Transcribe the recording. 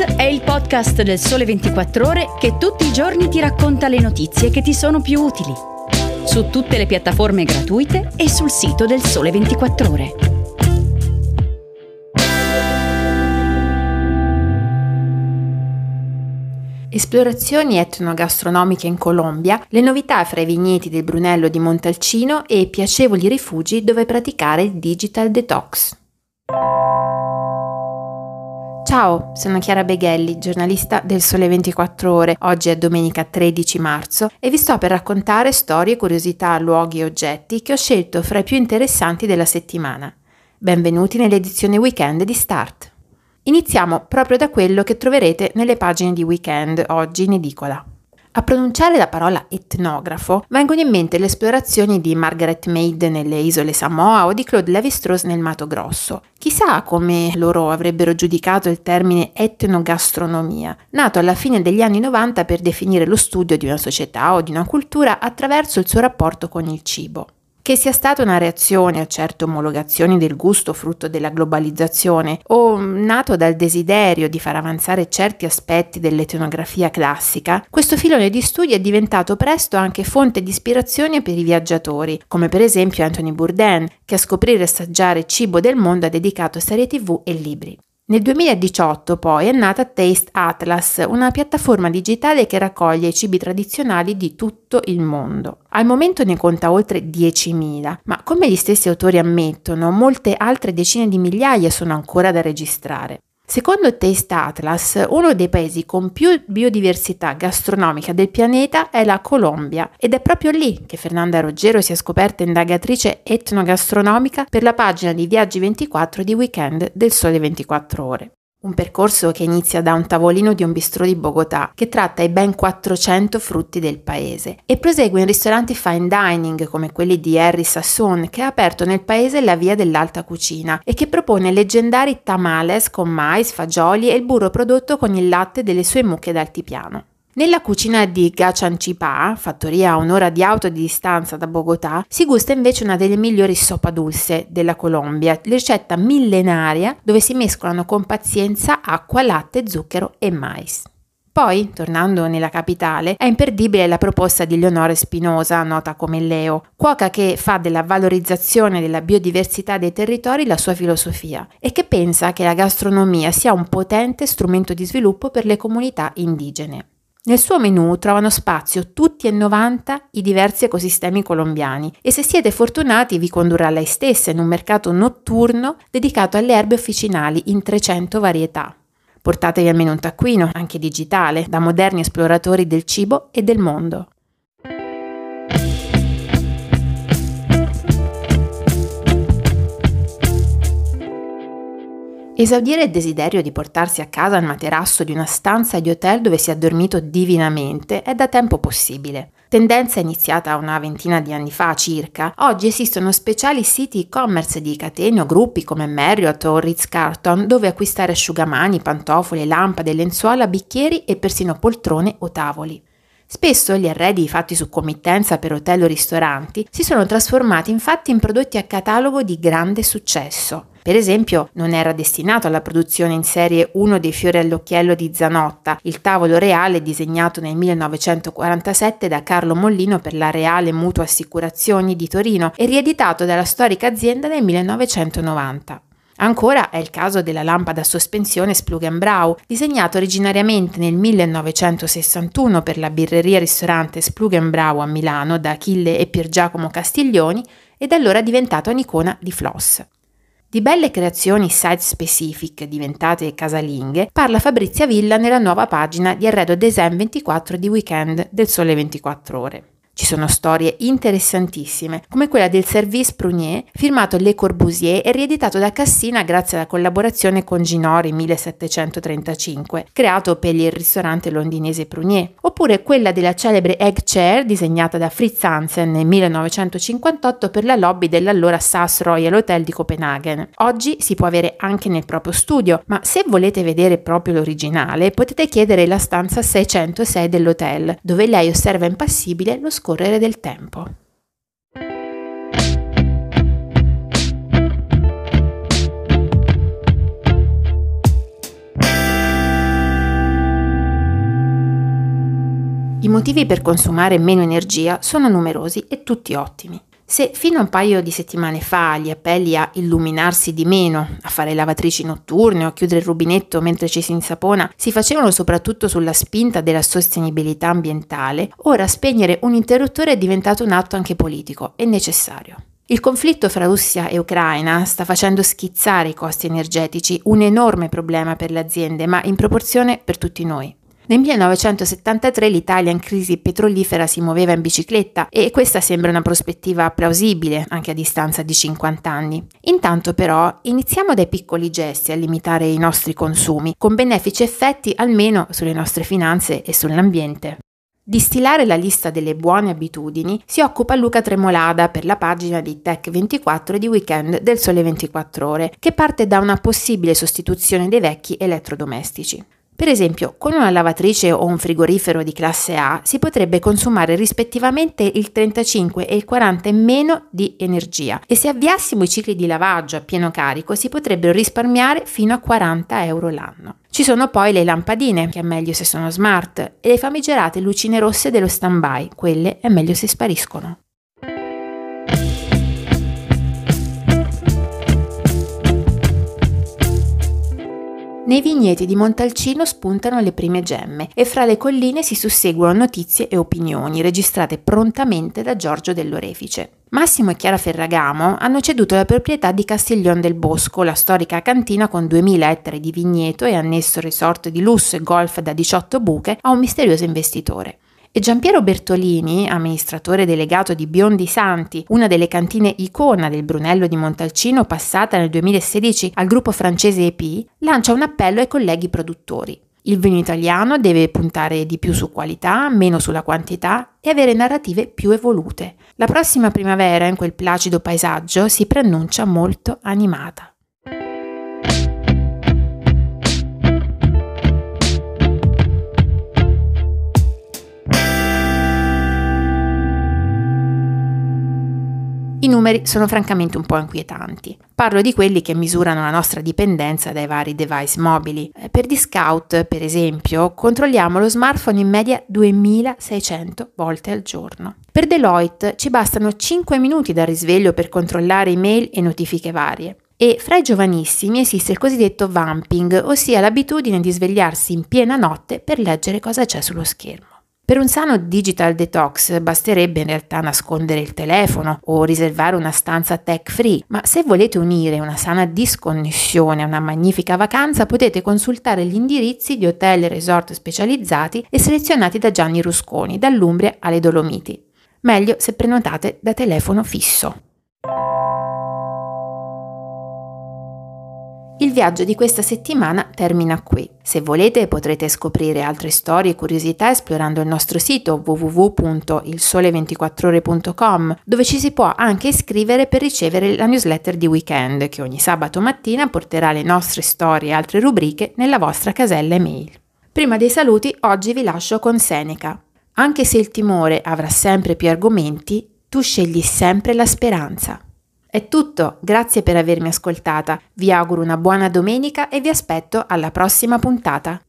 È il podcast del Sole 24 Ore che tutti i giorni ti racconta le notizie che ti sono più utili. Su tutte le piattaforme gratuite e sul sito del Sole 24 Ore. Esplorazioni etnogastronomiche in Colombia, le novità fra i vigneti del Brunello di Montalcino e piacevoli rifugi dove praticare il digital detox. Ciao, sono Chiara Beghelli, giornalista del Sole 24 Ore. Oggi è domenica 13 marzo e vi sto per raccontare storie, curiosità, luoghi e oggetti che ho scelto fra i più interessanti della settimana. Benvenuti nell'edizione weekend di Start. Iniziamo proprio da quello che troverete nelle pagine di weekend oggi in edicola. A pronunciare la parola etnografo vengono in mente le esplorazioni di Margaret Mead nelle isole Samoa o di Claude Lévi-Strauss nel Mato Grosso. Chissà come loro avrebbero giudicato il termine etnogastronomia, nato alla fine degli anni 90 per definire lo studio di una società o di una cultura attraverso il suo rapporto con il cibo. Che sia stata una reazione a certe omologazioni del gusto frutto della globalizzazione o nato dal desiderio di far avanzare certi aspetti dell'etnografia classica, questo filone di studi è diventato presto anche fonte di ispirazione per i viaggiatori, come per esempio Anthony Bourdain, che a scoprire e assaggiare cibo del mondo ha dedicato serie tv e libri. Nel 2018 poi è nata Taste Atlas, una piattaforma digitale che raccoglie i cibi tradizionali di tutto il mondo. Al momento ne conta oltre 10.000, ma come gli stessi autori ammettono, molte altre decine di migliaia sono ancora da registrare. Secondo Taste Atlas, uno dei paesi con più biodiversità gastronomica del pianeta è la Colombia ed è proprio lì che Fernanda Roggero si è scoperta indagatrice etnogastronomica per la pagina di Viaggi 24 di Weekend del Sole 24 Ore. Un percorso che inizia da un tavolino di un bistrò di Bogotà, che tratta i ben 400 frutti del paese, e prosegue in ristoranti fine dining come quelli di Harry Sassoon, che ha aperto nel paese la via dell'alta cucina e che propone leggendari tamales con mais, fagioli e il burro prodotto con il latte delle sue mucche d'altipiano. Nella cucina di Gachancipa, fattoria a un'ora di auto di distanza da Bogotà, si gusta invece una delle migliori sopa dulce della Colombia, ricetta millenaria dove si mescolano con pazienza acqua, latte, zucchero e mais. Poi, tornando nella capitale, è imperdibile la proposta di Leonore Spinosa, nota come Leo, cuoca che fa della valorizzazione della biodiversità dei territori la sua filosofia e che pensa che la gastronomia sia un potente strumento di sviluppo per le comunità indigene. Nel suo menù trovano spazio tutti e 90 i diversi ecosistemi colombiani e se siete fortunati vi condurrà lei stessa in un mercato notturno dedicato alle erbe officinali in 300 varietà. Portatevi almeno un taccuino, anche digitale, da moderni esploratori del cibo e del mondo. Esaudire il desiderio di portarsi a casa il materasso di una stanza di hotel dove si è dormito divinamente è da tempo possibile. Tendenza iniziata una ventina di anni fa circa, oggi esistono speciali siti e-commerce di catene o gruppi come Marriott o Ritz-Carlton dove acquistare asciugamani, pantofole, lampade, lenzuola, bicchieri e persino poltrone o tavoli. Spesso gli arredi fatti su committenza per hotel o ristoranti si sono trasformati infatti in prodotti a catalogo di grande successo. Per esempio, non era destinato alla produzione in serie uno dei fiori all'occhiello di Zanotta, il tavolo reale disegnato nel 1947 da Carlo Mollino per la Reale Mutua Assicurazioni di Torino e rieditato dalla storica azienda nel 1990. Ancora è il caso della lampada a sospensione Splugenbrau, disegnato originariamente nel 1961 per la birreria ristorante Splugenbrau a Milano da Achille e Pier Giacomo Castiglioni ed allora diventato un'icona di Floss. Di belle creazioni site specific diventate casalinghe parla Fabrizia Villa nella nuova pagina di Arredo Design 24 di Weekend del Sole 24 Ore. Ci sono storie interessantissime, come quella del Service Prunier, firmato Le Corbusier e rieditato da Cassina grazie alla collaborazione con Ginori 1735, creato per il ristorante londinese Prunier, oppure quella della celebre Egg Chair disegnata da Fritz Hansen nel 1958 per la lobby dell'allora SAS Royal Hotel di Copenaghen. Oggi si può avere anche nel proprio studio, ma se volete vedere proprio l'originale potete chiedere la stanza 606 dell'hotel, dove lei osserva impassibile lo scorso trascorrere del tempo. I motivi per consumare meno energia sono numerosi e tutti ottimi. Se fino a un paio di settimane fa gli appelli a illuminarsi di meno, a fare lavatrici notturne o a chiudere il rubinetto mentre ci si insapona si facevano soprattutto sulla spinta della sostenibilità ambientale, ora spegnere un interruttore è diventato un atto anche politico e necessario. Il conflitto fra Russia e Ucraina sta facendo schizzare i costi energetici, un enorme problema per le aziende, ma in proporzione per tutti noi. Nel 1973 l'Italia in crisi petrolifera si muoveva in bicicletta e questa sembra una prospettiva plausibile anche a distanza di 50 anni. Intanto però iniziamo dai piccoli gesti a limitare i nostri consumi, con benefici effetti almeno sulle nostre finanze e sull'ambiente. Di stilare la lista delle buone abitudini si occupa Luca Tremolada per la pagina di Tech24 di Weekend del Sole 24 Ore, che parte da una possibile sostituzione dei vecchi elettrodomestici. Per esempio, con una lavatrice o un frigorifero di classe A si potrebbe consumare rispettivamente il 35 e il 40 in meno di energia e se avviassimo i cicli di lavaggio a pieno carico si potrebbero risparmiare fino a 40 euro l'anno. Ci sono poi le lampadine, che è meglio se sono smart, e le famigerate lucine rosse dello stand-by, quelle è meglio se spariscono. Nei vigneti di Montalcino spuntano le prime gemme e fra le colline si susseguono notizie e opinioni registrate prontamente da Giorgio dell'Orefice. Massimo e Chiara Ferragamo hanno ceduto la proprietà di Castiglion del Bosco, la storica cantina con 2000 ettari di vigneto e annesso resort di lusso e golf da 18 buche, a un misterioso investitore. E Giampiero Bertolini, amministratore delegato di Biondi Santi, una delle cantine icona del Brunello di Montalcino passata nel 2016 al gruppo francese EP, lancia un appello ai colleghi produttori. Il vino italiano deve puntare di più su qualità, meno sulla quantità e avere narrative più evolute. La prossima primavera, in quel placido paesaggio, si preannuncia molto animata. I numeri sono francamente un po' inquietanti. Parlo di quelli che misurano la nostra dipendenza dai vari device mobili. Eh, per Discount, per esempio, controlliamo lo smartphone in media 2600 volte al giorno. Per Deloitte ci bastano 5 minuti dal risveglio per controllare email e notifiche varie. E fra i giovanissimi esiste il cosiddetto vamping, ossia l'abitudine di svegliarsi in piena notte per leggere cosa c'è sullo schermo. Per un sano digital detox basterebbe in realtà nascondere il telefono o riservare una stanza tech free, ma se volete unire una sana disconnessione a una magnifica vacanza potete consultare gli indirizzi di hotel e resort specializzati e selezionati da Gianni Rusconi, dall'Umbria alle Dolomiti. Meglio se prenotate da telefono fisso. Il viaggio di questa settimana termina qui. Se volete potrete scoprire altre storie e curiosità esplorando il nostro sito www.ilsole24ore.com dove ci si può anche iscrivere per ricevere la newsletter di weekend che ogni sabato mattina porterà le nostre storie e altre rubriche nella vostra casella email. Prima dei saluti oggi vi lascio con Seneca. Anche se il timore avrà sempre più argomenti, tu scegli sempre la speranza. È tutto, grazie per avermi ascoltata, vi auguro una buona domenica e vi aspetto alla prossima puntata.